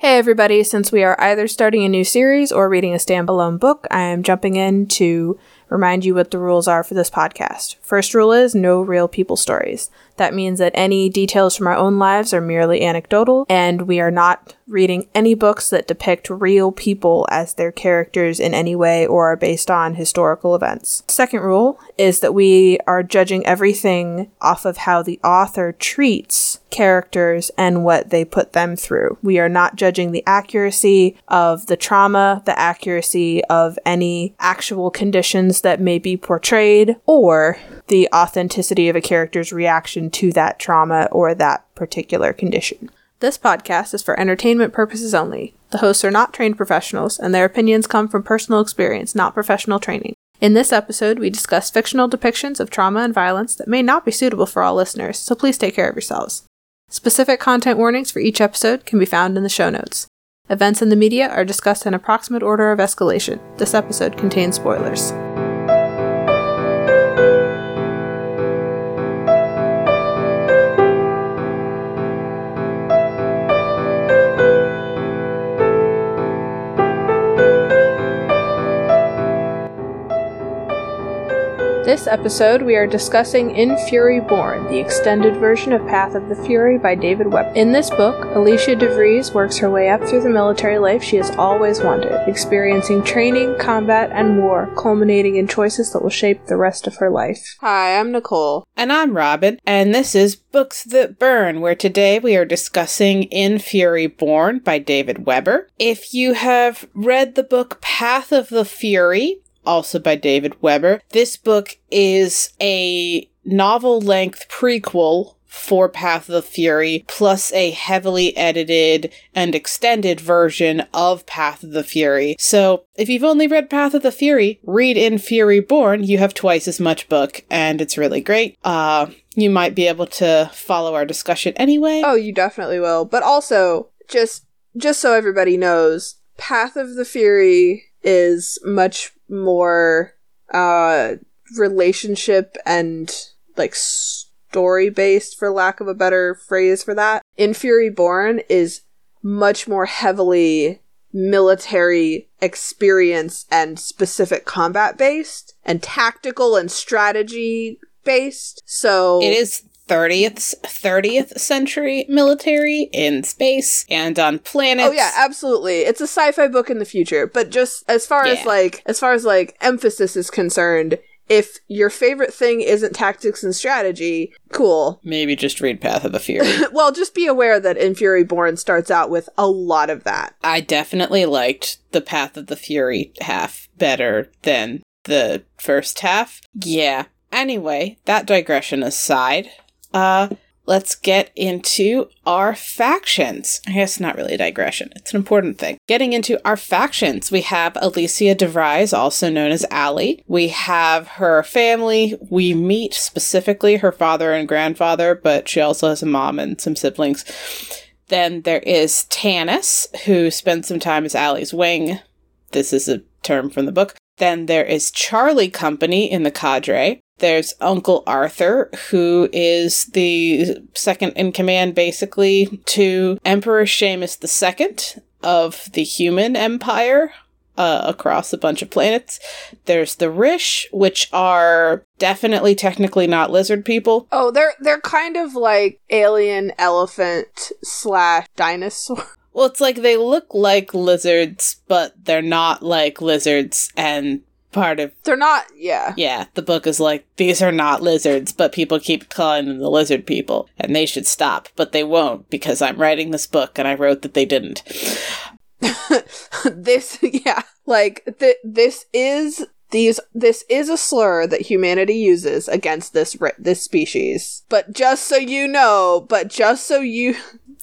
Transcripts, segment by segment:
Hey everybody, since we are either starting a new series or reading a standalone book, I am jumping in to remind you what the rules are for this podcast. First rule is no real people stories. That means that any details from our own lives are merely anecdotal, and we are not reading any books that depict real people as their characters in any way or are based on historical events. Second rule is that we are judging everything off of how the author treats characters and what they put them through. We are not judging the accuracy of the trauma, the accuracy of any actual conditions that may be portrayed, or the authenticity of a character's reaction to that trauma or that particular condition. This podcast is for entertainment purposes only. The hosts are not trained professionals, and their opinions come from personal experience, not professional training. In this episode, we discuss fictional depictions of trauma and violence that may not be suitable for all listeners, so please take care of yourselves. Specific content warnings for each episode can be found in the show notes. Events in the media are discussed in approximate order of escalation. This episode contains spoilers. This episode, we are discussing In Fury Born, the extended version of Path of the Fury by David Weber. In this book, Alicia DeVries works her way up through the military life she has always wanted, experiencing training, combat, and war, culminating in choices that will shape the rest of her life. Hi, I'm Nicole. And I'm Robin, and this is Books That Burn, where today we are discussing In Fury Born by David Weber. If you have read the book Path of the Fury, also by David Weber. This book is a novel length prequel for Path of the Fury, plus a heavily edited and extended version of Path of the Fury. So, if you've only read Path of the Fury, read In Fury Born, you have twice as much book, and it's really great. Uh, you might be able to follow our discussion anyway. Oh, you definitely will. But also, just just so everybody knows, Path of the Fury is much more uh relationship and like story based for lack of a better phrase for that. In Fury Born is much more heavily military experience and specific combat based and tactical and strategy based. So it is 30th 30th century military in space and on planets. Oh yeah, absolutely. It's a sci-fi book in the future, but just as far yeah. as like as far as like emphasis is concerned, if your favorite thing isn't tactics and strategy, cool. Maybe just read Path of the Fury. well, just be aware that In Fury Born starts out with a lot of that. I definitely liked the Path of the Fury half better than the first half. Yeah. Anyway, that digression aside, uh, let's get into our factions. I guess not really a digression. It's an important thing. Getting into our factions, we have Alicia DeVries, also known as Allie. We have her family. We meet specifically her father and grandfather, but she also has a mom and some siblings. Then there is Tanis, who spends some time as Allie's wing. This is a term from the book. Then there is Charlie Company in the cadre. There's Uncle Arthur, who is the second in command, basically, to Emperor Seamus II of the human empire. Uh, across a bunch of planets. There's the Rish, which are definitely technically not lizard people. Oh, they're they're kind of like alien elephant slash dinosaur. Well, it's like they look like lizards, but they're not like lizards, and part of they're not yeah. Yeah the book is like these are not lizards but people keep calling them the lizard people and they should stop but they won't because i'm writing this book and i wrote that they didn't. This yeah like th- this is these this is a slur that humanity uses against this this species. But just so you know but just so you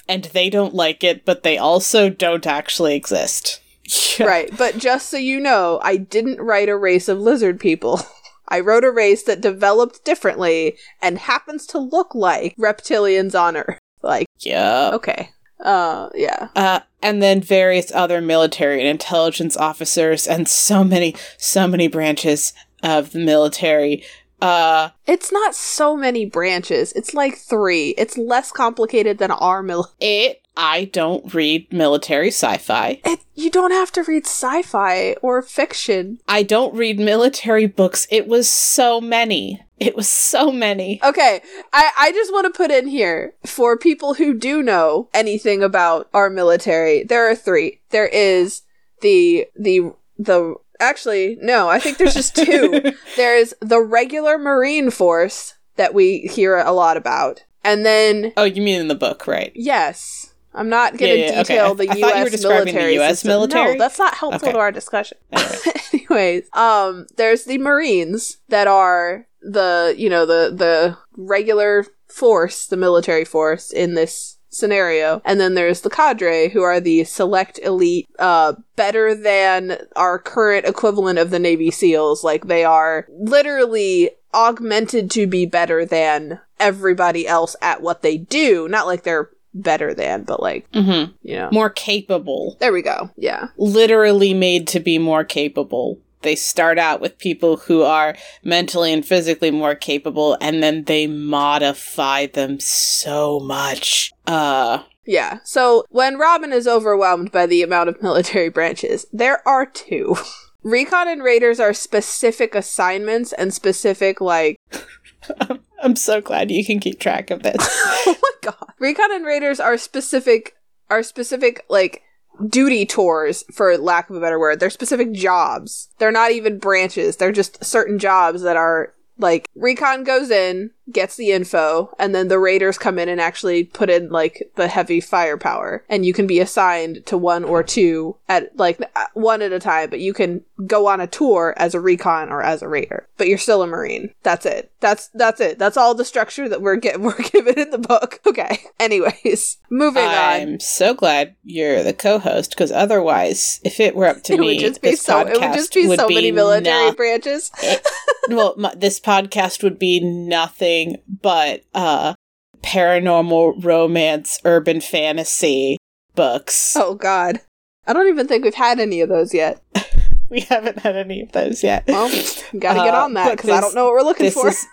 and they don't like it but they also don't actually exist yeah. Right. But just so you know, I didn't write a race of lizard people. I wrote a race that developed differently and happens to look like reptilians on Earth. Like, yeah. Okay. Uh, yeah. Uh, and then various other military and intelligence officers and so many, so many branches of the military. Uh, it's not so many branches. It's like three. It's less complicated than our military. It I don't read military sci fi. It, you don't have to read sci-fi or fiction. I don't read military books. It was so many. It was so many. Okay, I, I just want to put in here for people who do know anything about our military. There are three. There is the the the actually no, I think there's just two. There's the regular Marine force that we hear a lot about, and then Oh, you mean in the book, right? yes, I'm not going to Yeah, yeah, detail I- the I thought you were U.S. describing the military. US system. military. No, that's not helpful Okay. to our discussion. Anyway. Anyways, um, there's the Marines that are the you know the the regular force, the military force in this scenario, and then there's the cadre who are the select elite, uh, better than our current equivalent of the Navy SEALs. Like they are literally augmented to be better than everybody else at what they do. Not like they're better than, but like Mm-hmm. you know. More capable. There we go. Yeah. Literally made to be more capable. They start out with people who are mentally and physically more capable, and then they modify them so much. Uh, Yeah. So when Robin is overwhelmed by the amount of military branches, there are two. Recon and Raiders are specific assignments and specific, like, I'm so glad you can keep track of this. oh my god. Recon and Raiders are specific, are specific, like, duty tours, for lack of a better word. They're specific jobs. They're not even branches. They're just certain jobs that are, like, Recon goes in, gets the info, and then the Raiders come in and actually put in, like, the heavy firepower. And you can be assigned to one or two at, like, uh, one at a time, but you can go on a tour as a Recon or as a Raider. But you're still a Marine. That's it. That's, that's it. That's all the structure that we're, get- we're given in the book. Okay. Anyways, moving on. I'm so glad you're the co-host because otherwise, if it were up to It me, would this so, it would just be would so many military branches. well, my, this podcast would be nothing but uh paranormal romance, urban fantasy books. Oh god. I don't even think we've had any of those yet. We haven't had any of those yet. Well, gotta get Uh, on that because I don't know what we're looking for. is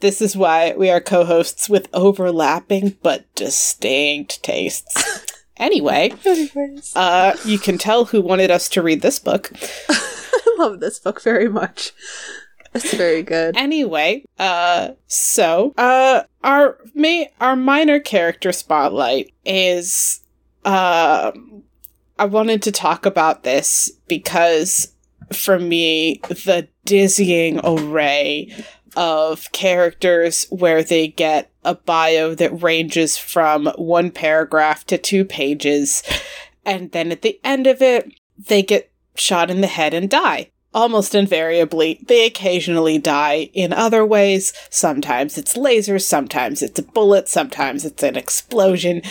this is why we are co-hosts with overlapping but distinct tastes. anyway, Anyways, uh, you can tell who wanted us to read this book. I love this book very much. It's very good. Anyway, uh, so, uh, our ma- our minor character spotlight is, uh, I wanted to talk about this because for me, the dizzying array of characters where they get a bio that ranges from one paragraph to two pages, and then at the end of it, they get shot in the head and die. Almost invariably, they occasionally die in other ways. Sometimes it's lasers, sometimes it's a bullet, sometimes it's an explosion.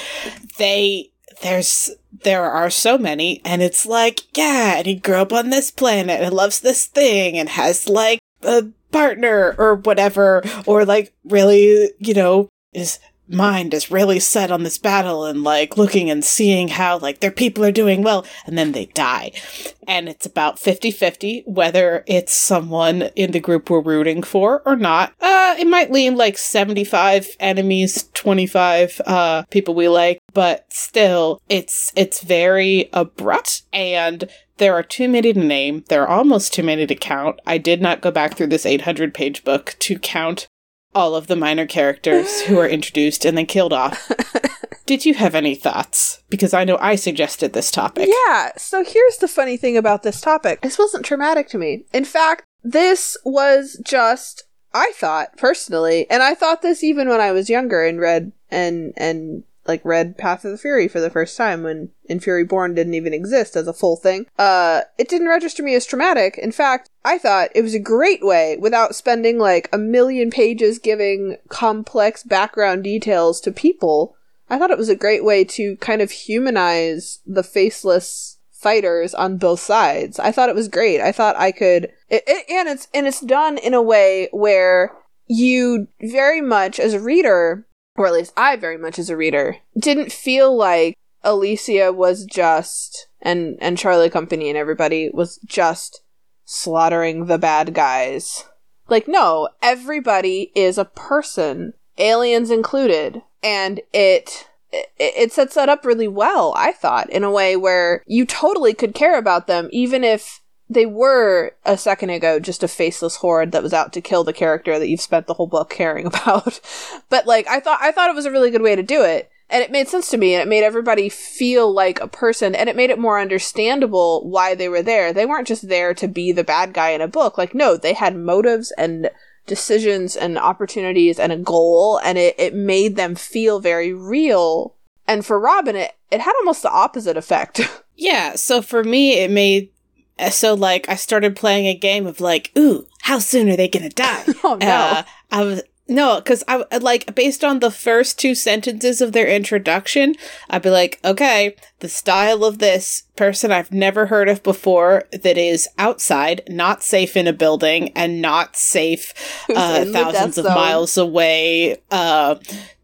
They, there's, there are so many, and it's like, yeah, and he grew up on this planet and loves this thing and has like a partner or whatever, or like really, you know, his mind is really set on this battle and like looking and seeing how like their people are doing well, and then they die. And it's about 50 50 whether it's someone in the group we're rooting for or not. Uh, it might lean like 75 enemies, 25 uh, people we like, but still, it's it's very abrupt and there are too many to name. There are almost too many to count. I did not go back through this 800 page book to count all of the minor characters who are introduced and then killed off. Did you have any thoughts? Because I know I suggested this topic. Yeah, so here's the funny thing about this topic. This wasn't traumatic to me. In fact, this was just I thought personally, and I thought this even when I was younger and read and and like read Path of the Fury for the first time when In Fury Born didn't even exist as a full thing. Uh it didn't register me as traumatic. In fact, I thought it was a great way without spending like a million pages giving complex background details to people. I thought it was a great way to kind of humanize the faceless fighters on both sides. I thought it was great. I thought I could it, it, and it's and it's done in a way where you very much as a reader, or at least I very much as a reader, didn't feel like Alicia was just and and Charlie Company and everybody was just slaughtering the bad guys. Like no, everybody is a person, aliens included, and it it, it sets that up really well, I thought, in a way where you totally could care about them, even if they were a second ago just a faceless horde that was out to kill the character that you've spent the whole book caring about. but like I thought I thought it was a really good way to do it. And it made sense to me and it made everybody feel like a person and it made it more understandable why they were there. They weren't just there to be the bad guy in a book. Like no, they had motives and decisions and opportunities and a goal and it, it made them feel very real. And for Robin it, it had almost the opposite effect. yeah, so for me it made so like I started playing a game of like, ooh, how soon are they gonna die? oh no! Uh, I was no, because I like based on the first two sentences of their introduction, I'd be like, okay, the style of this person I've never heard of before that is outside, not safe in a building, and not safe uh, thousands of miles away. Uh,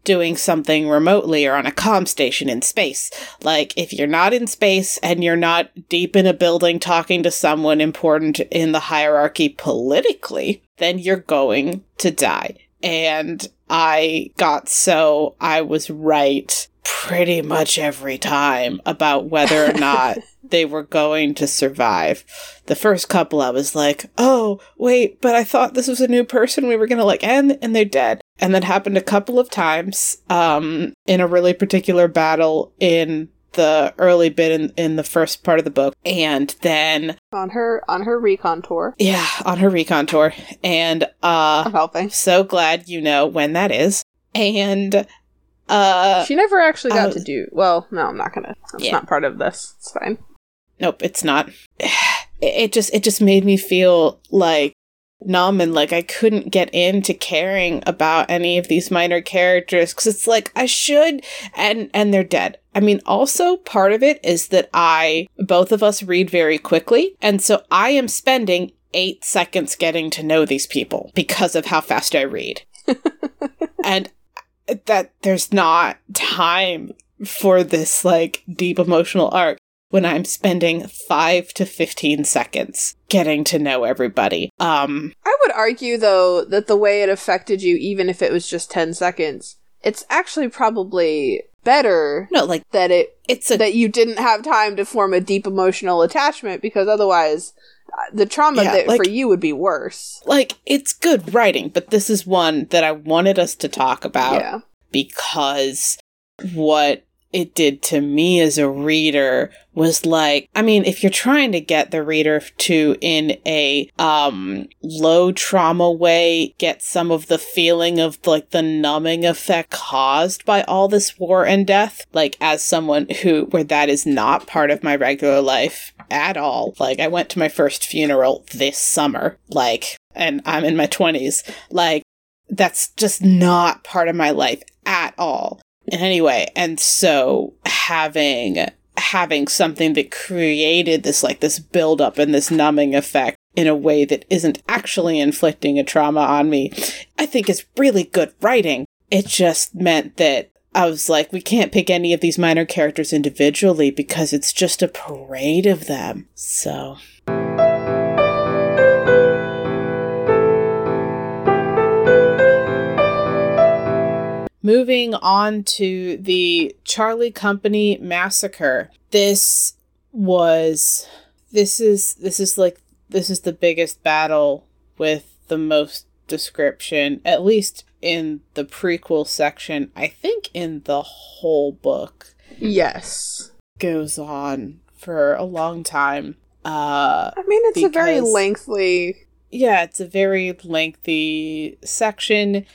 doing something remotely or on a com station in space. Like, if you're not in space and you're not deep in a building talking to someone important in the hierarchy politically, then you're going to die. And I got so I was right pretty much every time about whether or not they were going to survive. The first couple, I was like, oh, wait, but I thought this was a new person we were going to like end, and they're dead. And that happened a couple of times um, in a really particular battle in the early bit in, in the first part of the book. And then on her on her recon tour. Yeah on her recon tour. And uh i'm helping so glad you know when that is. And uh she never actually got uh, to do well no i'm not gonna. It's yeah. not part of this. It's fine nope it's not it just it just made me feel like numb and like I couldn't get into caring about any of these minor characters cuz it's like I should and and they're dead. I mean also part of it is that I both of us read very quickly and so I am spending 8 seconds getting to know these people because of how fast I read. and that there's not time for this like deep emotional arc when I'm spending 5 to 15 seconds getting to know everybody. Um I would argue though that the way it affected you even if it was just 10 seconds, it's actually probably better no like that it it's a, that you didn't have time to form a deep emotional attachment because otherwise uh, the trauma yeah, that like, for you would be worse. Like it's good writing, but this is one that I wanted us to talk about yeah. because what it did to me as a reader was like i mean if you're trying to get the reader to in a um low trauma way get some of the feeling of like the numbing effect caused by all this war and death like as someone who where that is not part of my regular life at all like i went to my first funeral this summer like and i'm in my 20s like that's just not part of my life at all anyway and so having having something that created this like this build up and this numbing effect in a way that isn't actually inflicting a trauma on me i think is really good writing it just meant that I was like, we can't pick any of these minor characters individually because it's just a parade of them. So. Moving on to the Charlie Company massacre. This was this is this is like this is the biggest battle with the most description, at least in the prequel section. I think in the whole book. Yes. Goes on for a long time. Uh I mean it's because, a very lengthy Yeah, it's a very lengthy section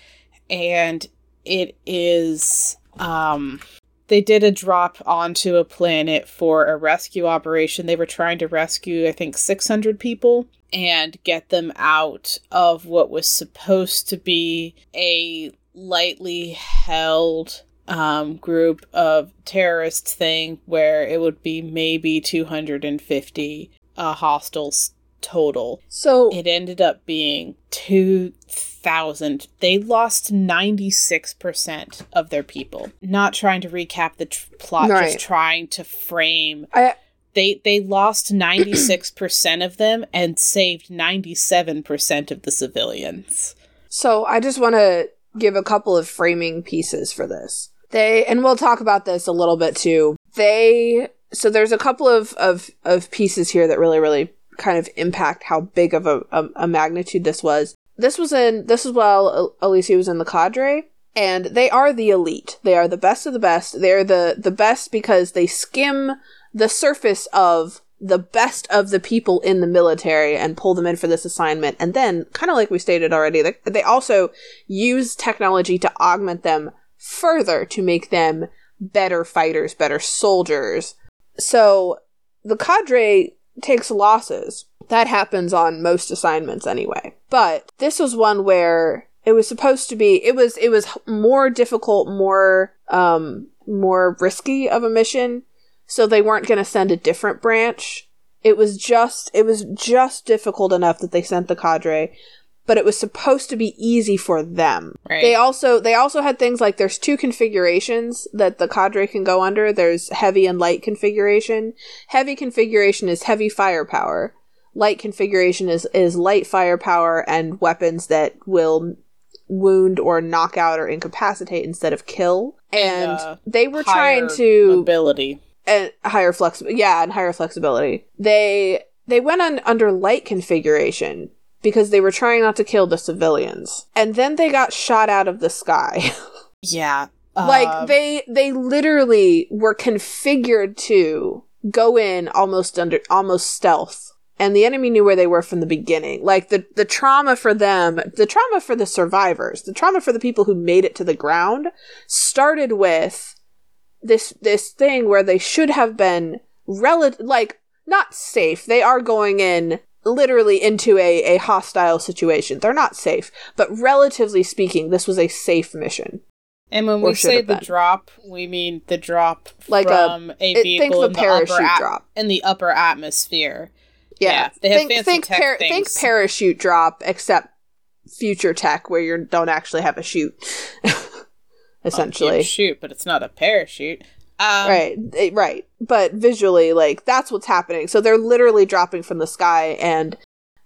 and it is um they did a drop onto a planet for a rescue operation. They were trying to rescue, I think, 600 people and get them out of what was supposed to be a lightly held um, group of terrorist thing where it would be maybe 250 uh, hostiles total. So it ended up being 2,000. They lost 96% of their people. Not trying to recap the tr- plot, right. just trying to frame. I, they they lost 96% of them and saved 97% of the civilians. So I just want to give a couple of framing pieces for this. They and we'll talk about this a little bit too. They so there's a couple of of of pieces here that really really kind of impact how big of a, a, a magnitude this was. This was in this is while Alicia was in the cadre, and they are the elite. They are the best of the best. They're the the best because they skim the surface of the best of the people in the military and pull them in for this assignment. And then, kind of like we stated already, they, they also use technology to augment them further to make them better fighters, better soldiers. So the cadre takes losses. That happens on most assignments anyway. But this was one where it was supposed to be it was it was more difficult, more um more risky of a mission so they weren't going to send a different branch. It was just it was just difficult enough that they sent the cadre, but it was supposed to be easy for them. Right. They also they also had things like there's two configurations that the cadre can go under. There's heavy and light configuration. Heavy configuration is heavy firepower. Light configuration is is light firepower and weapons that will wound or knock out or incapacitate instead of kill. And uh, they were trying to mobility. and higher flexibility. Yeah, and higher flexibility. They they went on under light configuration because they were trying not to kill the civilians, and then they got shot out of the sky. Yeah. like uh, they they literally were configured to go in almost under almost stealth. And the enemy knew where they were from the beginning. Like the the trauma for them, the trauma for the survivors, the trauma for the people who made it to the ground started with this this thing where they should have been relative like not safe. They are going in literally into a, a hostile situation. They're not safe, but relatively speaking, this was a safe mission. And when we say the been. drop, we mean the drop Like a- from a, it- vehicle think of a in the upper parachute at- drop. in the upper atmosphere. Yeah, Yeah, they have think fancy think, tech par- think parachute drop, except future tech where you don't actually have a chute. Essentially, You shoot, but it's not a parachute. Um, right, eh, right. But visually, like that's what's happening. So they're literally dropping from the sky, and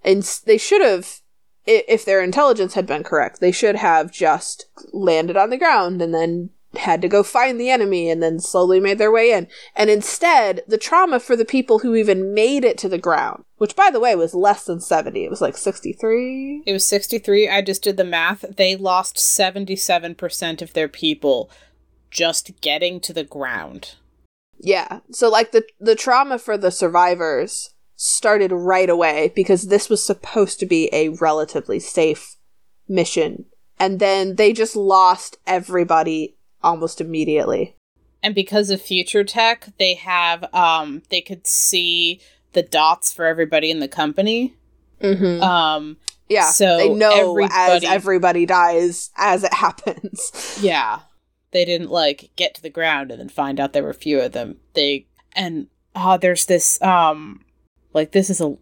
and they should have, if their intelligence had been correct, they should have just landed on the ground and then had to go find the enemy and then slowly made their way in. And instead, the trauma for the people who even made it to the ground, which by the way was less than 70, it was like 63. It was 63. I just did the math. They lost 77% of their people just getting to the ground. Yeah. So like the the trauma for the survivors started right away because this was supposed to be a relatively safe mission. And then they just lost everybody almost immediately. And because of future tech, they have um they could see the dots for everybody in the company. Mm-hmm. Um Yeah. so they know as everybody- everybody dies as it happens. Yeah. They didn't like get to the ground and then find out there were few of them. They and uh there's this um like this is a,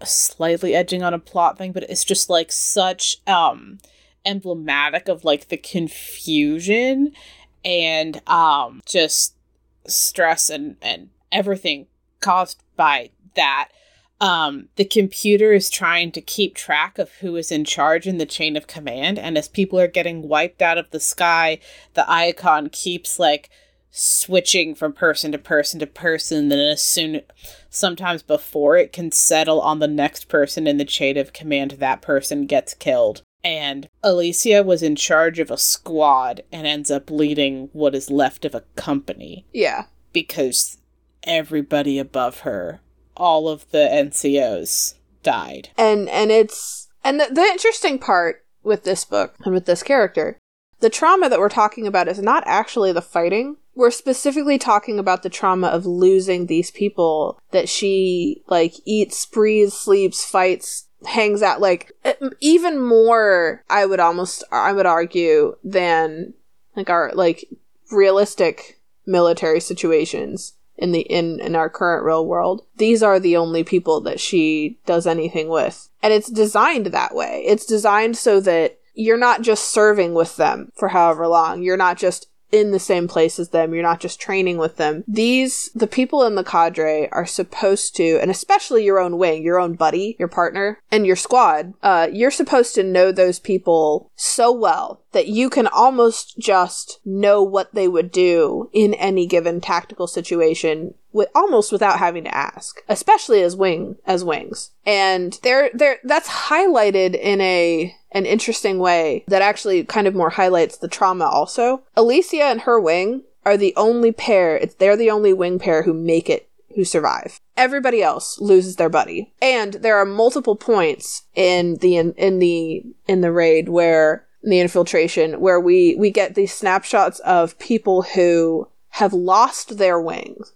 a slightly edging on a plot thing, but it's just like such um emblematic of like the confusion and um just stress and and everything caused by that um, the computer is trying to keep track of who is in charge in the chain of command, and as people are getting wiped out of the sky, the icon keeps like switching from person to person to person. Then, as soon, sometimes before it can settle on the next person in the chain of command, that person gets killed. And Alicia was in charge of a squad and ends up leading what is left of a company Yeah. because everybody above her, all of the NCOs, died. and and it's and the, the interesting part with this book and with this character the trauma that we're talking about is not actually the fighting we're specifically talking about the trauma of losing these people that she like eats breathes sleeps fights hangs out like even more i would almost i would argue than like our like realistic military situations in the in in our current real world these are the only people that she does anything with. And it's designed that way. It's designed so that you're not just serving with them for however long. You're not just in the same place as them. You're not just training with them. These, the people in the cadre are supposed to, and especially your own wing, your own buddy, your partner, and your squad, uh, you're supposed to know those people so well that you can almost just know what they would do in any given tactical situation with almost without having to ask, especially as wing as wings. And they're they're that's highlighted in a an interesting way that actually kind of more highlights the trauma also. Alicia and her wing are the only pair, it's they're the only wing pair who make it who survive. Everybody else loses their buddy. And there are multiple points in the in, in the in the raid where in the infiltration where we we get these snapshots of people who have lost their wings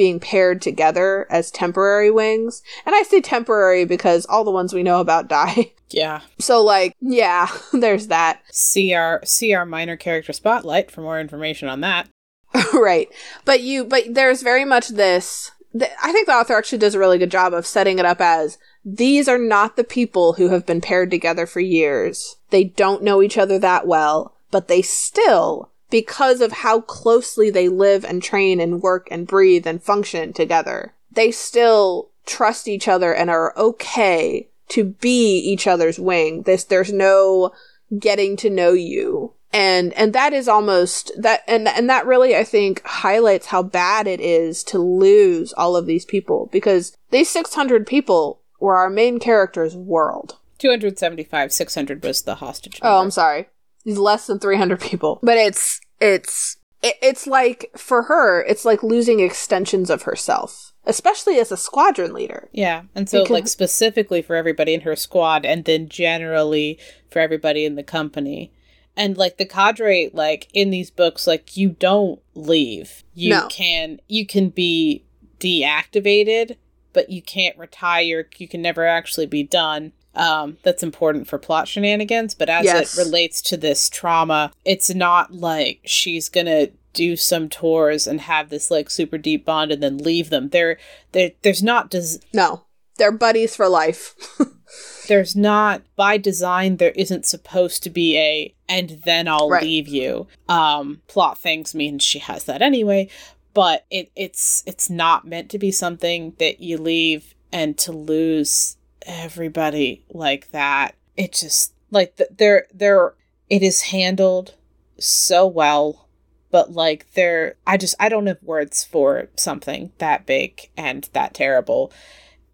being paired together as temporary wings. And I say temporary because all the ones we know about die. Yeah. So like, yeah, there's that. See our see our minor character spotlight for more information on that. right. But you but there's very much this th- I think the author actually does a really good job of setting it up as these are not the people who have been paired together for years. They don't know each other that well, but they still because of how closely they live and train and work and breathe and function together. They still trust each other and are okay to be each other's wing. This there's no getting to know you. And and that is almost that and and that really I think highlights how bad it is to lose all of these people because these 600 people were our main character's world. 275 600 was the hostage. Number. Oh, I'm sorry less than 300 people. But it's it's it, it's like for her, it's like losing extensions of herself, especially as a squadron leader. Yeah, and so like specifically for everybody in her squad, and then generally for everybody in the company. And like the cadre, like in these books, like you don't leave. You no. can you can be deactivated, but you can't retire. You can never actually be done um, that's important for plot shenanigans. But as yes. it relates to this trauma, it's not like she's gonna do some tours and have this like super deep bond and then leave them. There, there, there's not des- no. They're buddies for life. there's not by design there isn't supposed to be a and then I'll right. leave you. Um plot things means she has that anyway, but it it's it's not meant to be something that you leave and to lose everybody like that. It just like th- they're they're it is handled so well, but like they're I just I don't have words for something that big and that terrible.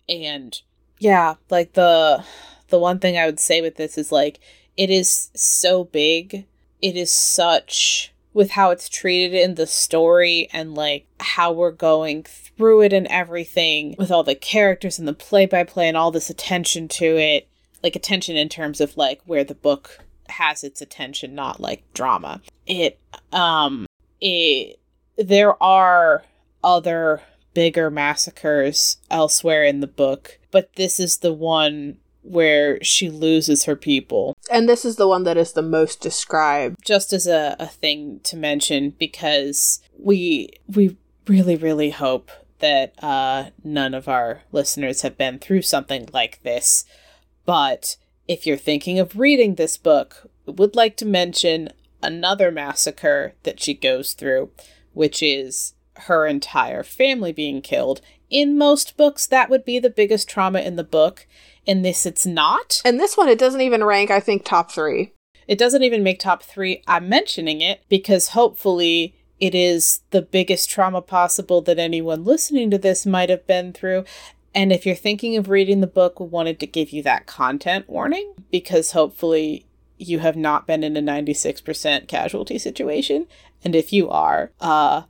And yeah, like the the one thing I would say with this is like it is so big. It is such with how it's treated in the story and like how we're going through it and everything with all the characters and the play by play and all this attention to it like attention in terms of like where the book has its attention not like drama. It um it there are other bigger massacres elsewhere in the book but this is the one where she loses her people. And this is the one that is the most described. Just as a, a thing to mention, because we we really, really hope that uh, none of our listeners have been through something like this. But if you're thinking of reading this book, would like to mention another massacre that she goes through, which is her entire family being killed. In most books, that would be the biggest trauma in the book. In this, it's not. And this one, it doesn't even rank, I think, top three. It doesn't even make top three. I'm mentioning it because hopefully it is the biggest trauma possible that anyone listening to this might have been through. And if you're thinking of reading the book, we wanted to give you that content warning because hopefully you have not been in a 96% casualty situation. And if you are, uh,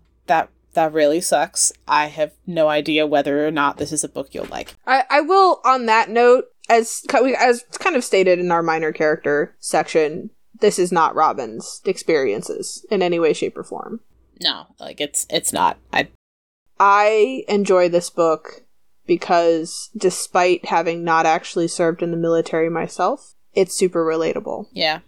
that really sucks. I have no idea whether or not this is a book you'll like. I, I will, on that note, as as kind of stated in our minor character section, this is not Robin's experiences in any way, shape, or form. No, like it's it's not. I I enjoy this book because despite having not actually served in the military myself, it's super relatable. Yeah.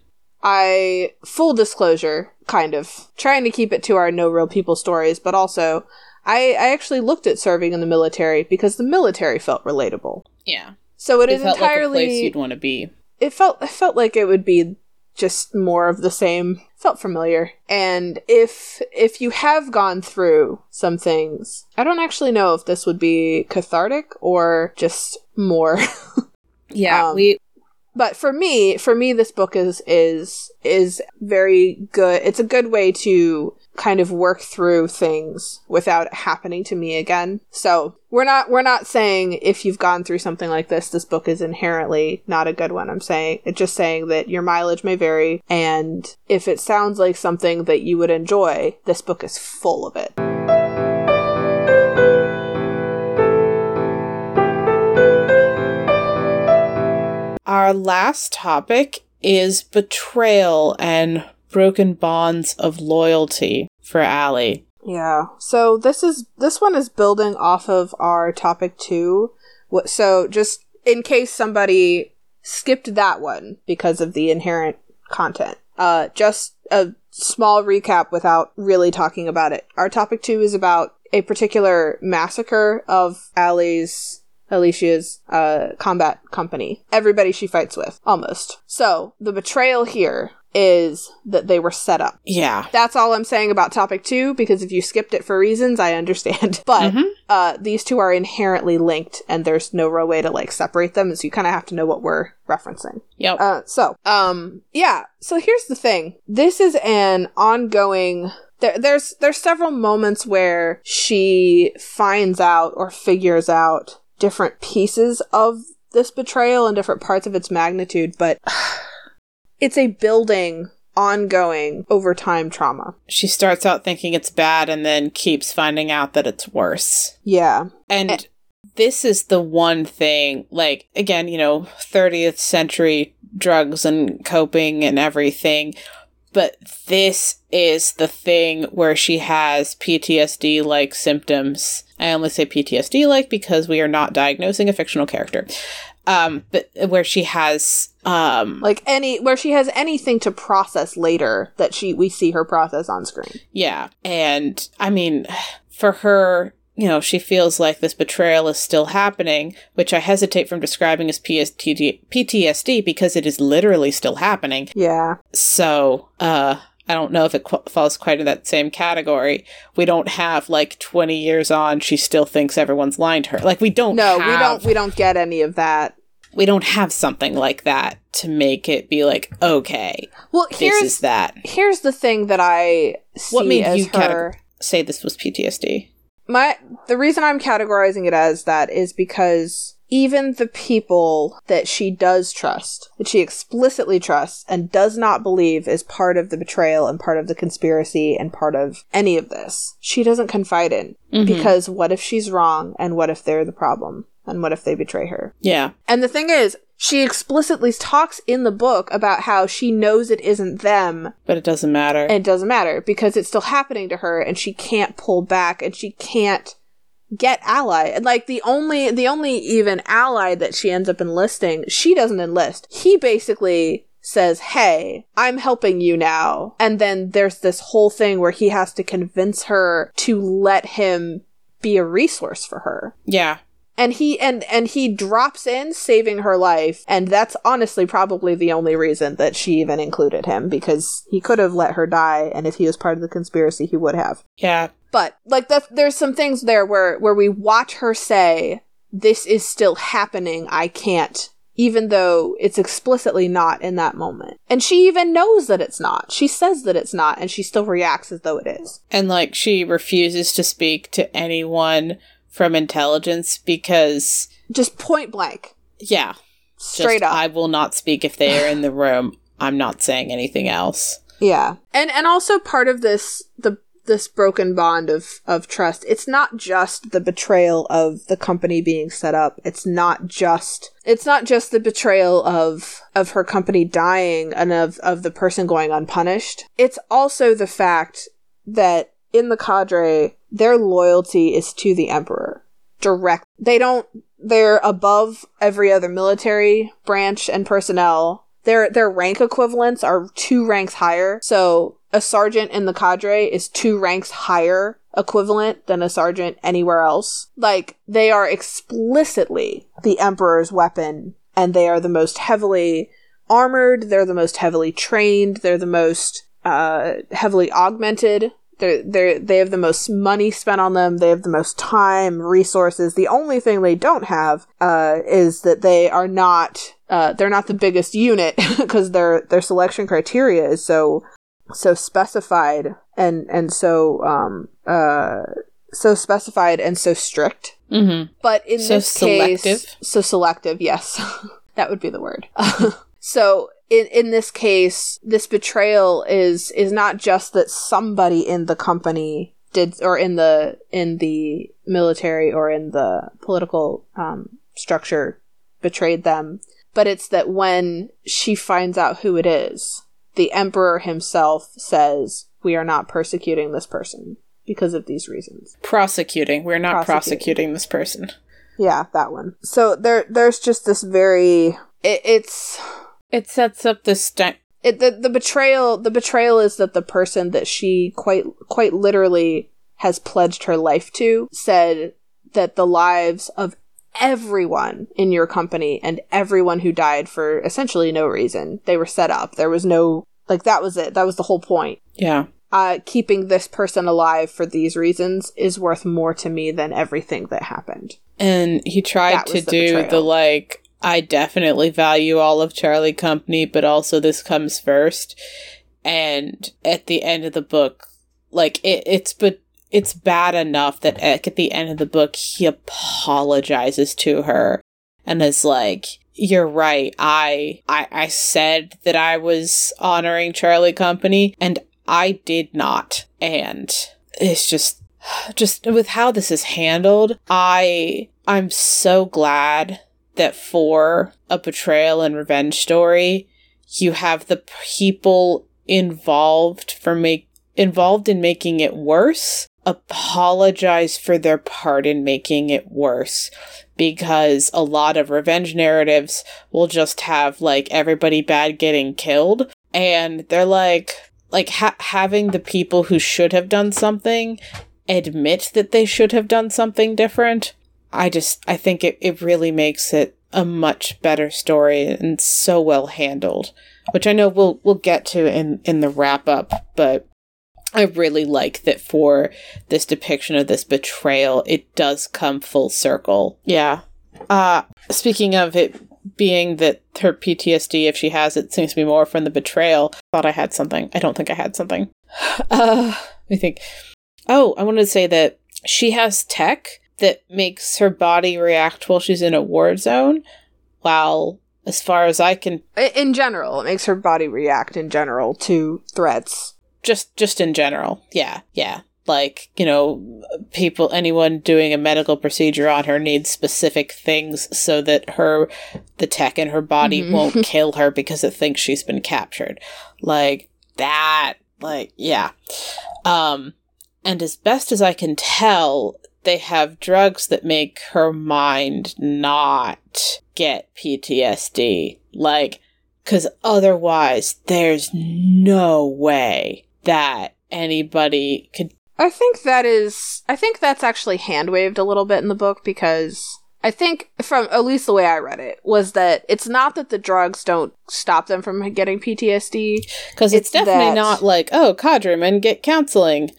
I full disclosure, kind of trying to keep it to our no real people stories, but also I I actually looked at serving in the military because the military felt relatable. Yeah. So it, it is entirely like you'd want to be. It felt it felt like it would be just more of the same felt familiar and if if you have gone through some things i don't actually know if this would be cathartic or just more Yeah, Um, we but for me for me this book is is is very good. It's a good way to kind of work through things without it happening to me again. So we're not we're not saying if you've gone through something like this this book is inherently not a good one. I'm saying it's just saying that your mileage may vary and if it sounds like something that you would enjoy this book is full of it Our last topic is betrayal and broken bonds of loyalty for Allie. Yeah. So this is this one is building off of our topic 2. So just in case somebody skipped that one because of the inherent content. Uh just a small recap without really talking about it. Our topic 2 is about a particular massacre of Allie's Alicia's uh, combat company. Everybody she fights with, almost. So, the betrayal here is that they were set up. Yeah. That's all I'm saying about topic two, because if you skipped it for reasons, I understand. But Mhm. uh, these two are inherently linked, and there's no real way to like separate them, so you kind of have to know what we're referencing. Yep. Uh, so, um, yeah. So here's the thing. This is an ongoing. There, there's there's several moments where she finds out or figures out different pieces of this betrayal and different parts of its magnitude, but it's a building, ongoing, over time trauma. she starts out thinking it's bad and then keeps finding out that it's worse. Yeah. And Eh. this is the one thing, like, again, you know, 30th century drugs and coping and everything. But this is the thing where she has PTSD like symptoms. I only say PTSD like because we are not diagnosing a fictional character. Um, but where she has, um, Like any where she has anything to process later that she we see her process on screen. Yeah. And I mean, for her, you know, she feels like this betrayal is still happening, which I hesitate from describing as PTSD because it is literally still happening. Yeah. So, uh, I don't know if it qu- falls quite in that same category. We don't have like 20 years on, she still thinks everyone's lying to her. Like, we don't No, we don't we don't get any of that. we don't have something like that to make it be like, okay, Well, this here's is that. here's the thing that I see What made as you her categ- Say this was PTSD. my the reason I'm categorizing it as that is because even the people that she does trust, that she explicitly trusts and does not believe is part of the betrayal and part of the conspiracy and part of any of this, she doesn't confide in. Mhm. Because what if she's wrong and what if they're the problem? And what if they betray her? Yeah. And the thing is, she explicitly talks in the book about how she knows it isn't them But it doesn't matter. and it doesn't matter because it's still happening to her and she can't pull back and she can't get ally. And like the only the only even ally that she ends up enlisting she doesn't enlist. He basically says hey i'm helping you now. And then there's this whole thing where he has to convince her to let him be a resource for her. Yeah. And he and and he drops in saving her life. And that's honestly probably the only reason that she even included him because he could have let her die and if he was part of the conspiracy he would have. Yeah. but like that there's some things there where where we watch her say this is still happening. I can't even though it's explicitly not in that moment. And she even knows that it's not. She says that it's not and she still reacts as though it is. And like she refuses to speak to anyone from intelligence because just point blank yeah, straight just, up I will not speak if they are in the room. I'm not saying anything else. Yeah. And and also part of this the this broken bond of of trust. It's not just the betrayal of the company being set up. It's not just it's not just the betrayal of of her company dying and of of the person going unpunished. It's also the fact that in the cadre their loyalty is to the emperor. Direct. They don't they're above every other military branch and personnel their their rank equivalents are two ranks higher. So a sergeant in the cadre is two ranks higher equivalent than a sergeant anywhere else. Like they are explicitly the emperor's weapon and they are the most heavily armored, they're the most heavily trained, they're the most uh, heavily augmented. They're, they're, they have the most money spent on them. They have the most time, resources. The only thing they don't have uh, is that they are not uh, they're not the biggest unit because their their selection criteria is so so specified and and so um uh so specified and so strict. Mm-hmm. But in So this case, selective? so selective, yes, that would be the word. so in in this case, this betrayal is is not just that somebody in the company did, or in the in the military or in the political um, structure betrayed them, but it's that when she finds out who it is, the emperor himself says, "We are not persecuting this person." Because of these reasons. Prosecuting. We're not Prosecuting. prosecuting this person. Yeah, that one. So there, there's just this very. It, it's It sets up the st- it, the the betrayal. The betrayal is that the person that she quite quite literally has pledged her life to said that the lives of everyone in your company and everyone who died for essentially no reason they were set up. There was no like that was it. That was the whole point. Yeah. Uh, keeping this person alive for these reasons is worth more to me than everything that happened. And he tried to the do the like, I definitely value all of Charlie Company, but also this comes first. And at the end of the book, like it, it's but it's bad enough that at the end of the book he apologizes to her and is like, "You're right. I I I said that I was honoring Charlie Company, and I did not." And it's just just with how this is handled, I I'm so glad that for a betrayal and revenge story, you have the people involved for make involved in making it worse apologize for their part in making it worse. Because a lot of revenge narratives will just have like everybody bad getting killed and they're like like ha- having the people who should have done something admit that they should have done something different i just i think it, it really makes it a much better story and so well handled which i know we'll we'll get to in in the wrap up but i really like that for this depiction of this betrayal it does come full circle. Yeah. Uh speaking of it being that her ptsd if she has it seems to be more from the betrayal. Thought i had something. I don't think i had something. Uh let me think. Oh, I wanted to say that she has tech that makes her body react while she's in a war zone. While, as far as I can, In general, it makes her body react in general to threats. just just in general, yeah, yeah. Like you know, people, anyone doing a medical procedure on her needs specific things so that her, the tech in her body Mhm. won't kill her because it thinks she's been captured. Like that, like yeah. Um, and as best as I can tell, they have drugs that make her mind not get PTSD. Like, because otherwise, there's no way that anybody could. I think that is. I think that's actually hand waved a little bit in the book because I think, from at least the way I read it, was that it's not that the drugs don't stop them from getting PTSD. Because it's, It's definitely that- not like, oh, cadremen get counseling.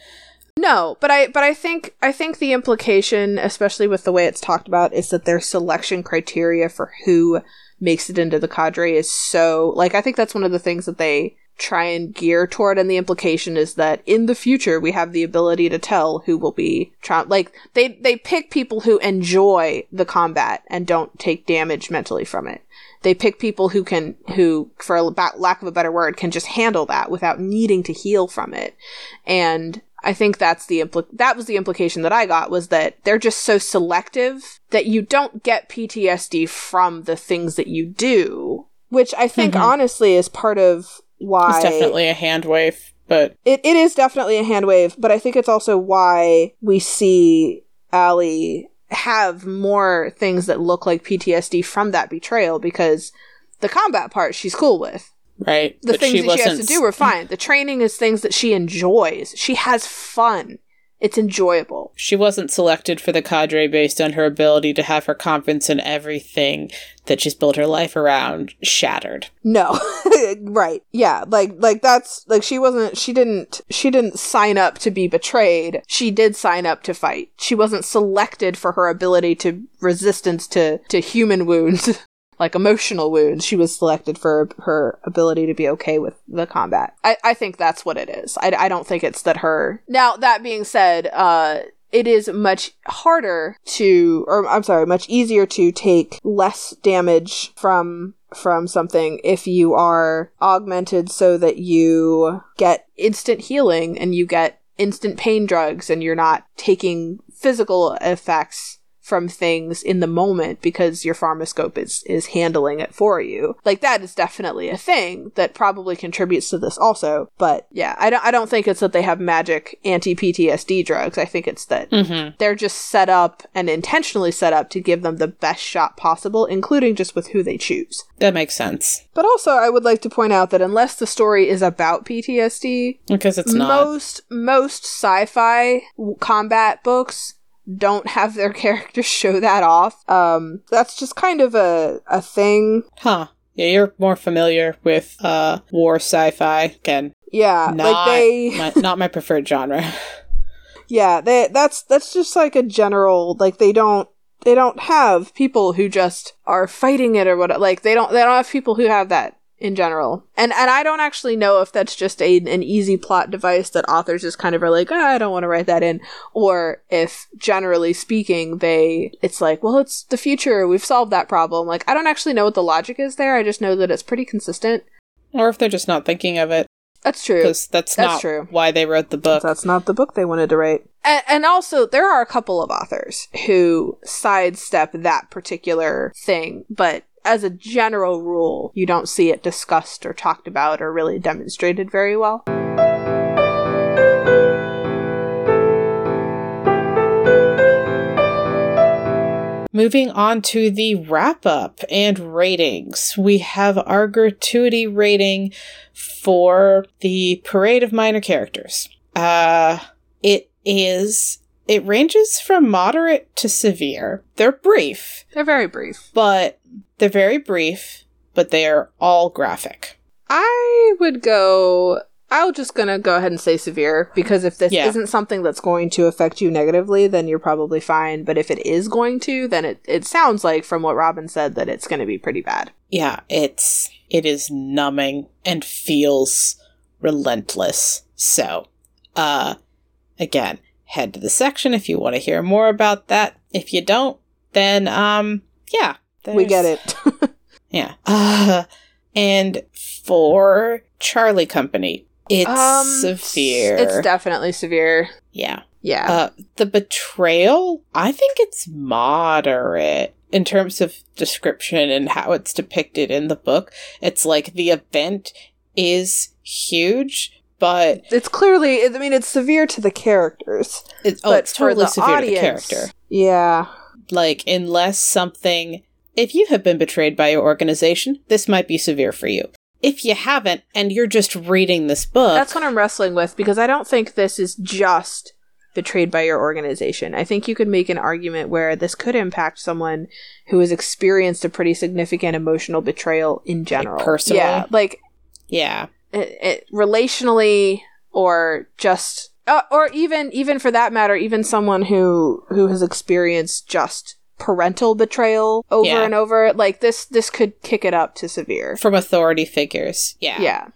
No, but I but I think I think the implication, especially with the way it's talked about, is that their selection criteria for who makes it into the cadre is so like I think that's one of the things that they try and gear toward and the implication is that in the future we have the ability to tell who will be tra- like they they pick people who enjoy the combat and don't take damage mentally from it. They pick people who can who for lack of a better word can just handle that without needing to heal from it. And I think that's the impl- that was the implication that I got was that they're just so selective that you don't get PTSD from the things that you do, which I think Mhm. honestly is part of why It's definitely a hand wave, but it, it is definitely a hand wave, but I think it's also why we see Allie have more things that look like PTSD from that betrayal because the combat part she's cool with. Right. The but things she that she has to do are fine. The training is things that she enjoys. She has fun it's enjoyable. She wasn't selected for the cadre based on her ability to have her confidence in everything that she's built her life around shattered. No. right. Yeah, like like that's like she wasn't she didn't she didn't sign up to be betrayed. She did sign up to fight. She wasn't selected for her ability to resistance to to human wounds. like emotional wounds, she was selected for her ability to be okay with the combat. I, I think that's what it is. I, I don't think it's that her. Now, that being said, uh, it is much harder to, or I'm sorry, much easier to take less damage from from something if you are augmented so that you get instant healing and you get instant pain drugs and you're not taking physical effects from things in the moment because your pharmoscope is is handling it for you. Like that is definitely a thing that probably contributes to this also. But yeah, I don't I don't think it's that they have magic anti PTSD drugs. I think it's that Mm-hmm. they're just set up and intentionally set up to give them the best shot possible, including just with who they choose. That makes sense. But also, I would like to point out that unless the story is about PTSD, Because it's not. most most sci-fi w- combat books don't have their characters show that off. Um, that's just kind of a a thing. Huh. Yeah, you're more familiar with uh war sci-fi. Again, Yeah, not like they. my, not my preferred genre. Yeah, they. That's that's just like a general. Like they don't. They don't have people who just are fighting it or what. Like they don't. They don't have people who have that in general. And and I don't actually know if that's just a an easy plot device that authors just kind of are like, ah, I don't want to write that in, or if generally speaking they it's like, well, it's the future. We've solved that problem. Like I don't actually know what the logic is there. I just know that it's pretty consistent. or if they're just not thinking of it, That's true. because that's, That's not true. why they wrote the book. That's not the book they wanted to write. And, and also, there are a couple of authors who sidestep that particular thing, but as a general rule, you don't see it discussed or talked about or really demonstrated very well. Moving on to the wrap up and ratings. We have our gratuity rating for the Parade of Minor Characters. Uh, it is, it ranges from moderate to severe. They're brief, They're very brief. but they're very brief, but they are all graphic. I would go. I'm just gonna go ahead and say severe because if this Yeah. isn't something that's going to affect you negatively, then you're probably fine. But if it is going to, then it, it sounds like from what Robin said that it's gonna be pretty bad. Yeah, it's, it is numbing and feels relentless. So, uh, again, head to the section if you want to hear more about that. If you don't, then, um, yeah. We get it. Yeah. Uh, and for Charlie Company, it's Um, severe. It's definitely severe. yeah. Yeah. Uh, the betrayal, I think it's moderate in terms of description and how it's depicted in the book. It's like the event is huge, but it's clearly. I mean, it's severe to the characters, it's, oh, but it's totally for the severe audience, to the character. Yeah. Like, unless something, if you have been betrayed by your organization, this might be severe for you. If you haven't, and you're just reading this book, That's what I'm wrestling with because I don't think this is just betrayed by your organization. I think you could make an argument where this could impact someone who has experienced a pretty significant emotional betrayal in general. personally? Yeah, like yeah, it, it, relationally or just uh, or even even for that matter even someone who who has experienced just parental betrayal over Yeah. and over like this this could kick it up to severe from authority figures. Yeah. yeah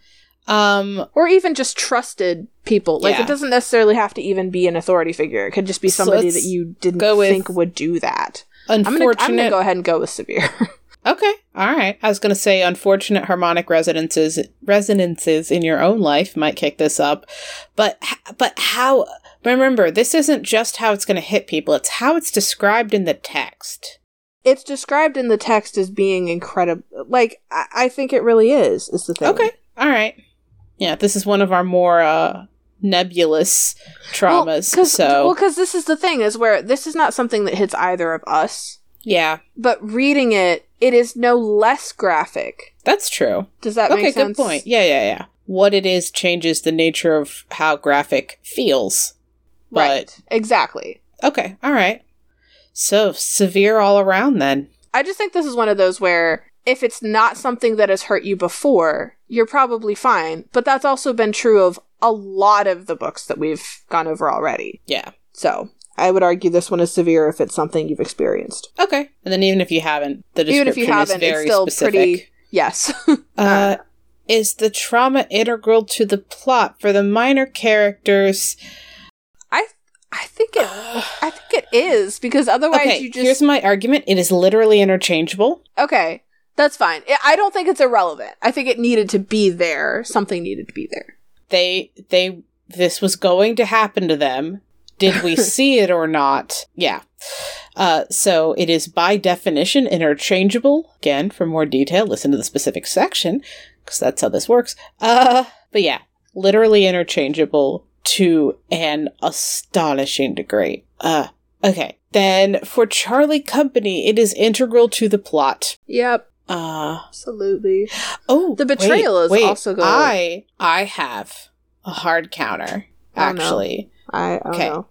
Um, or even just trusted people like Yeah. it doesn't necessarily have to even be an authority figure it could just be somebody let's that you didn't think would do that i'm gonna. I'm gonna go ahead and go with severe Okay, all right. I was going to say unfortunate harmonic resonances resonances in your own life might kick this up, but but how? Remember, this isn't just how it's going to hit people; it's how it's described in the text. it's described in the text as being incredible like I, I think it really is is the thing Okay, all right. Yeah, this is one of our more uh, nebulous traumas. Well, so well, because this is the thing is where this is not something that hits either of us, yeah, but reading it, it is no less graphic. that's true. Does that okay, make sense? Okay, good point. Yeah, yeah, yeah. What it is changes the nature of how graphic feels. but Right. Exactly. okay, all right. So severe all around then. I just think this is one of those where if it's not something that has hurt you before, you're probably fine. But that's also been true of a lot of the books that we've gone over already. Yeah. So I would argue this one is severe if it's something you've experienced. Okay. And then even if you haven't, the description Even if you haven't, is very it's still specific. pretty. Yes. Uh, is the trauma integral to the plot for the minor characters? I I think it. I think it is because otherwise okay, you just here's my argument. It is literally interchangeable. okay. That's fine. I- I don't think it's irrelevant. I think it needed to be there. Something needed to be there. They they this was going to happen to them. Did we see it or not? Yeah. Uh, so it is by definition interchangeable. Again, for more detail, listen to the specific section because that's how this works. Uh, but yeah, literally interchangeable to an astonishing degree. Uh, okay. Then for Charlie Company, it is integral to the plot. Yep. Uh, Absolutely. oh, The betrayal wait, is wait. also going- I I have a hard counter Oh, actually. I, Okay. know.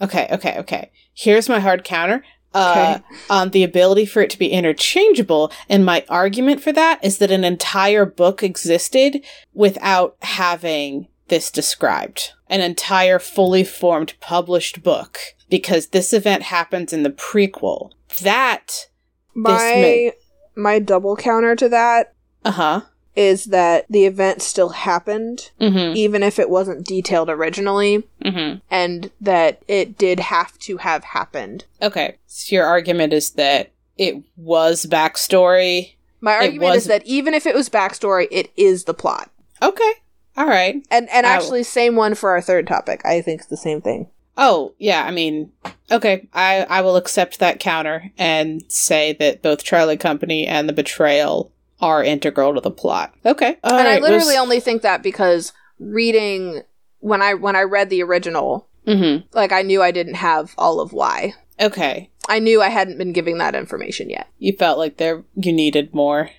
Okay, okay, okay. Here's my hard counter. Uh, Okay. on the ability for it to be interchangeable, and my argument for that is that an entire book existed without having this described. An entire fully formed published book. Because this event happens in the prequel. That, My my double counter to that uh huh. Is that the event still happened, Mm even if it wasn't detailed originally, hmm. Mm hmm. and that it did have to have happened. Okay. So your argument is that it was backstory. My argument was- is that even if it was backstory, it is the plot. Okay. All right. And and actually, same one for our third topic. I think it's the same thing. Oh, yeah, I mean, okay, I, I will accept that counter and say that both Charlie Company and the betrayal are integral to the plot. Okay. All and I right, literally was- only think that because reading when I when I read the original, Mhm. like I knew I didn't have all of why. Okay. I knew I hadn't been giving that information yet. You felt like there you needed more.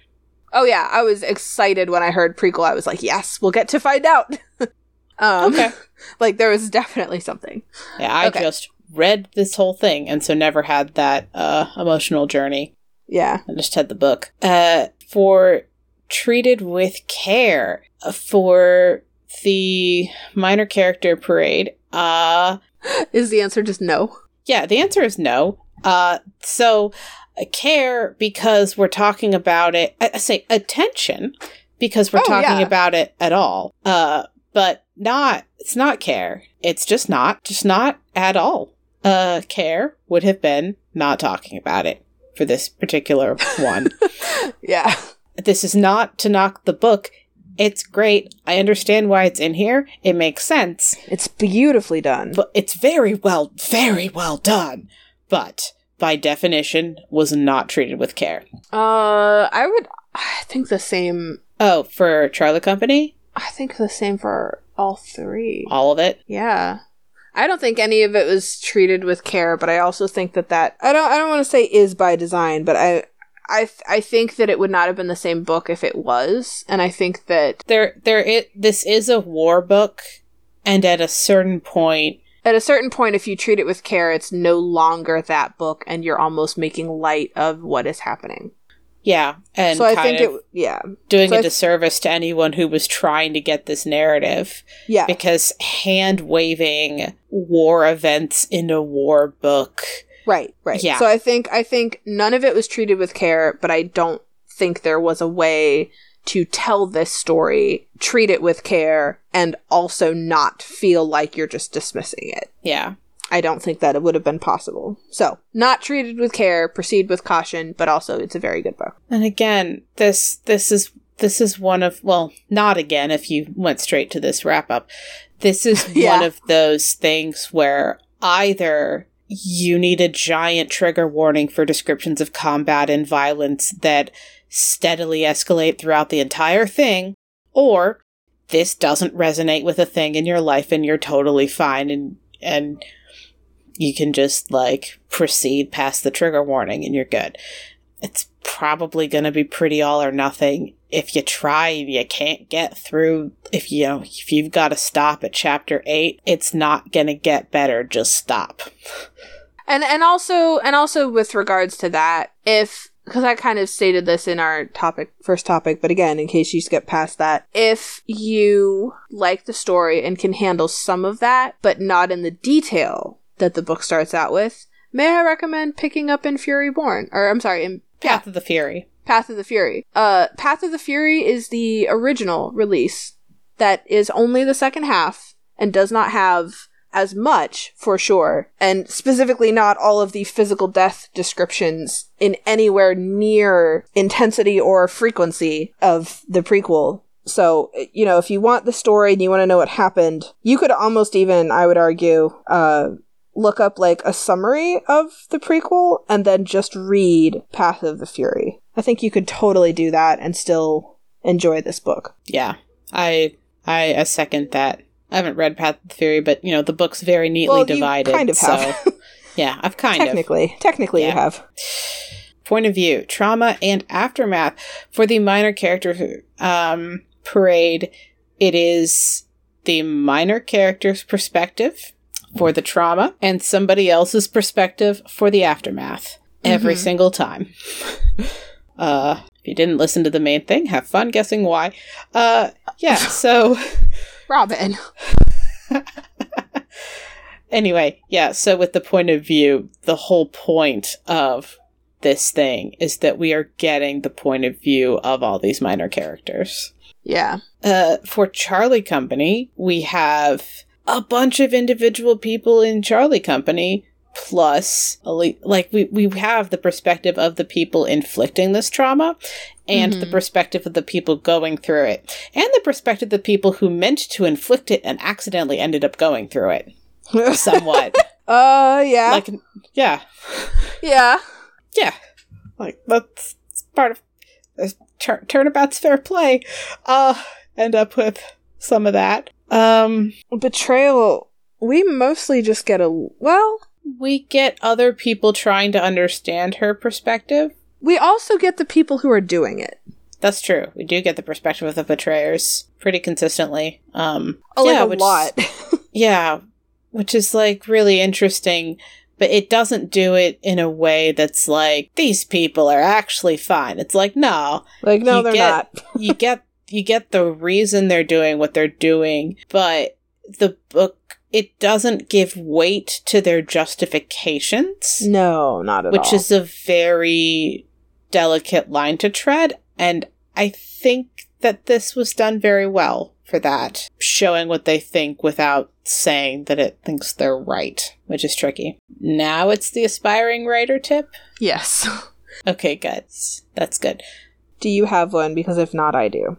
Oh yeah, I was excited when I heard prequel. I was like, yes, we'll get to find out. um, Okay. like there was definitely something. Yeah, I Okay. just read this whole thing and so never had that uh emotional journey. Yeah. I just had the book. Uh, for treated with care uh, for the minor character parade. Uh, Is the answer just no? yeah, the answer is no. Uh, so uh, care because we're talking about it. I, I say attention because we're Oh, talking yeah. about it at all. Uh, but not. It's not care. It's just not. Just not at all. Uh, care would have been not talking about it for this particular one. Yeah. this is not to knock the book. It's great. I understand why it's in here. It makes sense. It's beautifully done. But it's very well, very well done. But by definition, was not treated with care. Uh, I would. I think the same. Oh, for Charlie Company? I think the same for all three. All of it? Yeah. I don't think any of it was treated with care, but I also think that that I don't I don't want to say is by design, but I I th- I think that it would not have been the same book if it was, and I think that There, there. It. This is a war book, and at a certain point, at a certain point if you treat it with care, it's no longer that book and you're almost making light of what is happening. Yeah, and so I think it yeah. doing so a I- disservice to anyone who was trying to get this narrative. Yeah. because hand waving war events in a war book. Right, right. Yeah. So I think I think none of it was treated with care, but I don't think there was a way to tell this story, treat it with care, and also not feel like you're just dismissing it. Yeah. I don't think that it would have been possible. So, not treated with care, proceed with caution, but also it's a very good book. And again, this this is this is one of well, not again if you went straight to this wrap up. This is Yeah. one of those things where either you need a giant trigger warning for descriptions of combat and violence that steadily escalate throughout the entire thing, or this doesn't resonate with a thing in your life and you're totally fine and and you can just like proceed past the trigger warning and you're good. it's probably going to be pretty all or nothing. If you try and you can't get through, if you know, if you've got to stop at chapter 8, it's not going to get better, just stop. And and also and also with regards to that, if because I kind of stated this in our topic, first topic, but again, in case you skip past that, if you like the story and can handle some of that, but not in the detail that the book starts out with, may I recommend picking up in Fury Born? Or I'm sorry, in Path yeah, of the Fury. Path of the Fury. Uh, Path of the Fury is the original release that is only the second half and does not have as much for sure, and specifically not all of the physical death descriptions in anywhere near intensity or frequency of the prequel. So, you know, if you want the story and you want to know what happened, you could almost even, I would argue, uh, look up like a summary of the prequel and then just read Path of the Fury. I think you could totally do that and still enjoy this book. Yeah. I I second that. I haven't read Path of the Fury, but you know the book's very neatly well, divided. kind of have. So, yeah, I've kind technically, of technically, technically yeah. you have. Point of view: trauma and aftermath for the minor character um, parade. It is the minor character's perspective for the trauma and somebody else's perspective for the aftermath every mm-hmm. single time. uh, if you didn't listen to the main thing, have fun guessing why. Uh, yeah, so Robin. anyway, yeah, so with the point of view, the whole point of this thing is that we are getting the point of view of all these minor characters. Yeah. Uh, for Charlie Company, we have a bunch of individual people in Charlie Company plus like we we have the perspective of the people inflicting this trauma and mm-hmm. the perspective of the people going through it and the perspective of the people who meant to inflict it and accidentally ended up going through it. Somewhat. Uh yeah. Like yeah. Yeah. Yeah. Like that's part of uh, turn- turnabout's fair play. Uh end up with some of that um betrayal we mostly just get a well we get other people trying to understand her perspective. We also get the people who are doing it. That's true. We do get the perspective of the betrayers pretty consistently. Um, oh, yeah, like a lot. yeah, which is like really interesting, but it doesn't do it in a way that's like these people are actually fine. It's like no, like no, they're get, not. you get you get the reason they're doing what they're doing, but the book it doesn't give weight to their justifications. No, not at which all. Which is a very delicate line to tread. And I think that this was done very well for that, showing what they think without saying that it thinks they're right, which is tricky. Now it's the aspiring writer tip? Yes. okay, good. That's good. Do you have one? Because if not, I do.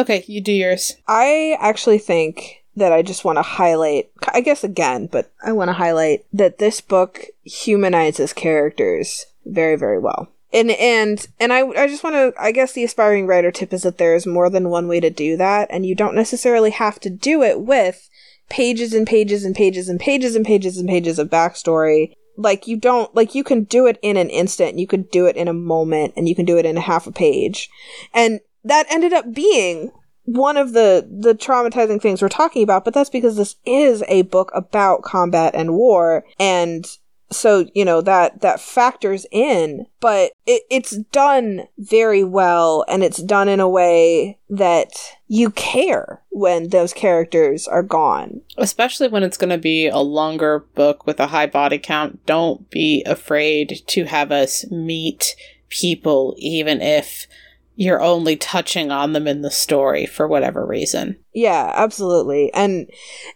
Okay, you do yours. I actually think that I just want to highlight, I guess again, but I want to highlight that this book humanizes characters very, very well. And and and I I just want to I guess the aspiring writer tip is that there is more than one way to do that and you don't necessarily have to do it with pages and pages and pages and pages and pages and pages of backstory like you don't like you can do it in an instant you could do it in a moment and you can do it in a half a page and that ended up being one of the the traumatizing things we're talking about, but that's because this is a book about combat and war and so you know that that factors in but it, it's done very well and it's done in a way that you care when those characters are gone. Especially when it's going to be a longer book with a high body count don't be afraid to have us meet people even if you're only touching on them in the story for whatever reason. Yeah, absolutely. And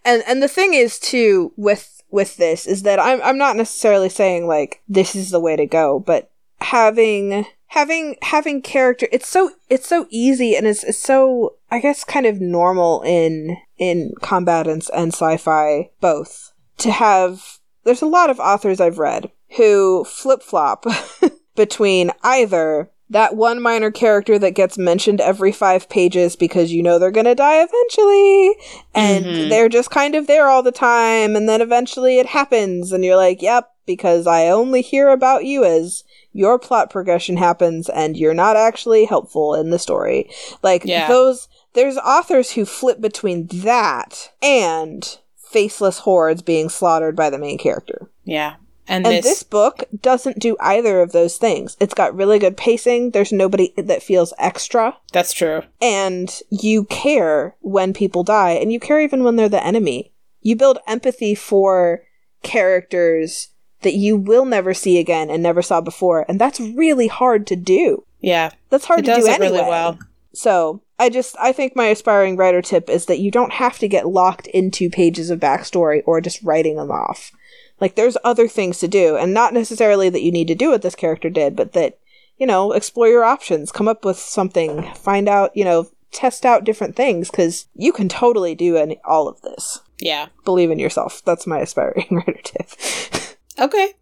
and and the thing is too with with this is that I'm I'm not necessarily saying like this is the way to go, but having having having character it's so it's so easy and it's, it's so I guess kind of normal in in combat and, and sci-fi both to have there's a lot of authors I've read who flip-flop between either that one minor character that gets mentioned every five pages because you know they're gonna die eventually and mm-hmm. they're just kind of there all the time and then eventually it happens and you're like yep because i only hear about you as your plot progression happens and you're not actually helpful in the story. Like Yeah. those there's authors who flip between that and faceless hordes being slaughtered by the main character. Yeah. And, And this, this, book doesn't do either of those things. It's got really good pacing. There's nobody that feels extra. that's true. And you care when people die, and you care even when they're the enemy. You build empathy for characters that you will never see again and never saw before. And that's really hard to do. Yeah. That's hard it to do it anyway. really well. So I just I think my aspiring writer tip is that you don't have to get locked into pages of backstory or just writing them off. Like there's other things to do, and not necessarily that you need to do what this character did, but that you know explore your options, come up with something, find out you know test out different things because you can totally do any, all of this. Yeah. Believe in yourself. That's my aspiring writer tip. Okay.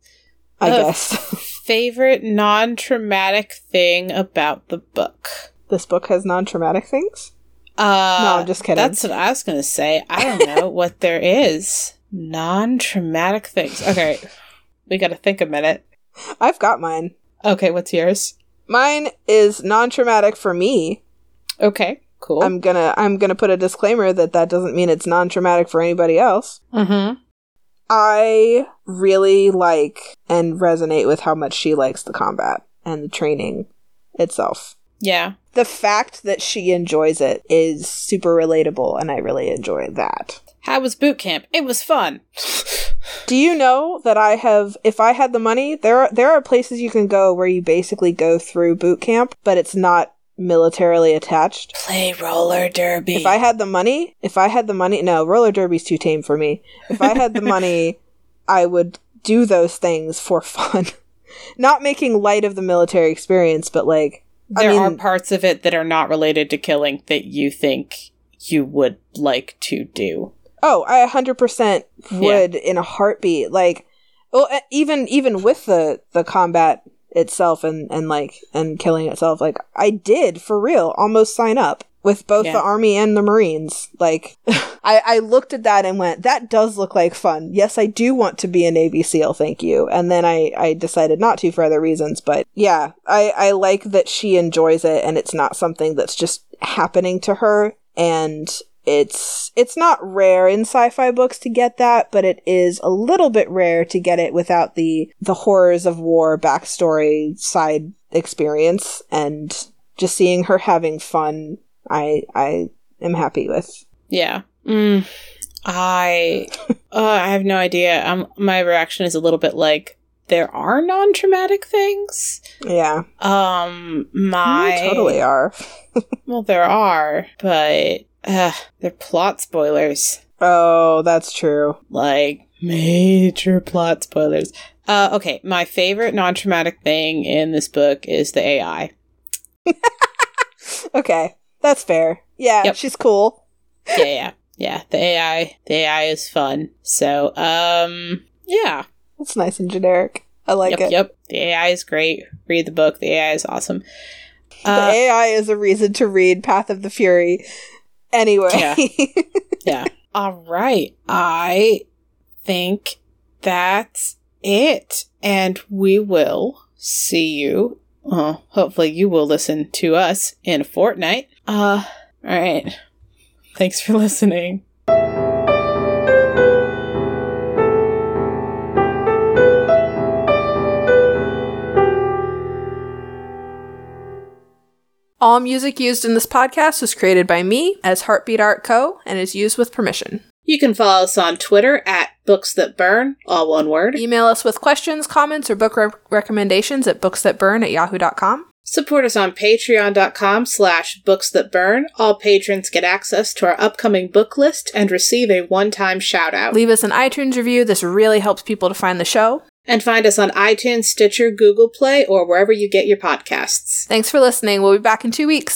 I Uh, guess Favorite non traumatic thing about the book? this book has non-traumatic things. Uh, No, I'm just kidding. That's what I was going to say. I don't know what there is. Non traumatic things. Okay. We got to think a minute. I've got mine. Okay. What's yours? Mine is non-traumatic for me. Okay. Cool. I'm gonna I'm gonna put a disclaimer that that doesn't mean it's non-traumatic for anybody else. mm-hmm. I really like and resonate with how much she likes the combat and the training itself. Yeah. The fact that she enjoys it is super relatable, and I really enjoy that. How was boot camp? It was fun. Do you know that I have if I had the money, there are there are places you can go where you basically go through boot camp, but it's not militarily attached. Play roller derby. If I had the money, if I had the money, no, roller derby's too tame for me. If I had the money, I would do those things for fun. Not making light of the military experience, but like, I there are parts of it that are not related to killing that you think you would like to do. Oh, I 100% would in a heartbeat. Like, well, even even with the the combat itself and and like and killing itself, like I did for real almost sign up with both Yeah. the army and the marines. Like, I I looked at that and went, that does look like fun. Yes, I do want to be a Navy SEAL. Thank you. And then I I decided not to for other reasons, but yeah, I I like that she enjoys it and it's not something that's just happening to her and it's it's not rare in sci-fi books to get that but it is a little bit rare to get it without the the horrors of war backstory side experience and just seeing her having fun i i am happy with Yeah. Mm, I uh, I have no idea. Um, my reaction is a little bit like there are non-traumatic things. yeah Um, my you totally are well, there are, but uh, they're plot spoilers. oh that's true like major plot spoilers. Uh, okay, my favorite non-traumatic thing in this book is the AI. okay that's fair yeah Yep. she's cool Yeah, yeah, yeah. The AI, the AI is fun. So, um, yeah, that's nice and generic i like yep, it yep. The AI is great. Read the book. The AI is awesome. the Uh, ai is a reason to read path of the fury anyway Yeah. yeah. All right. I think that's it, and we will see you. Uh, hopefully, you will listen to us in a fortnight. Uh, all right. Thanks for listening. All music used in this podcast was created by me as Heartbeat Art Co. and is used with permission. You can follow us on Twitter at Books That Burn, all one word. Email us with questions, comments, or book rec- recommendations at booksthatburn at yahoo.com. Support us on patreon.com slash books that burn. All patrons get access to our upcoming book list and receive a one-time shout out. Leave us an iTunes review. This really helps people to find the show. And find us on iTunes, Stitcher, Google Play, or wherever you get your podcasts. Thanks for listening. We'll be back in two weeks.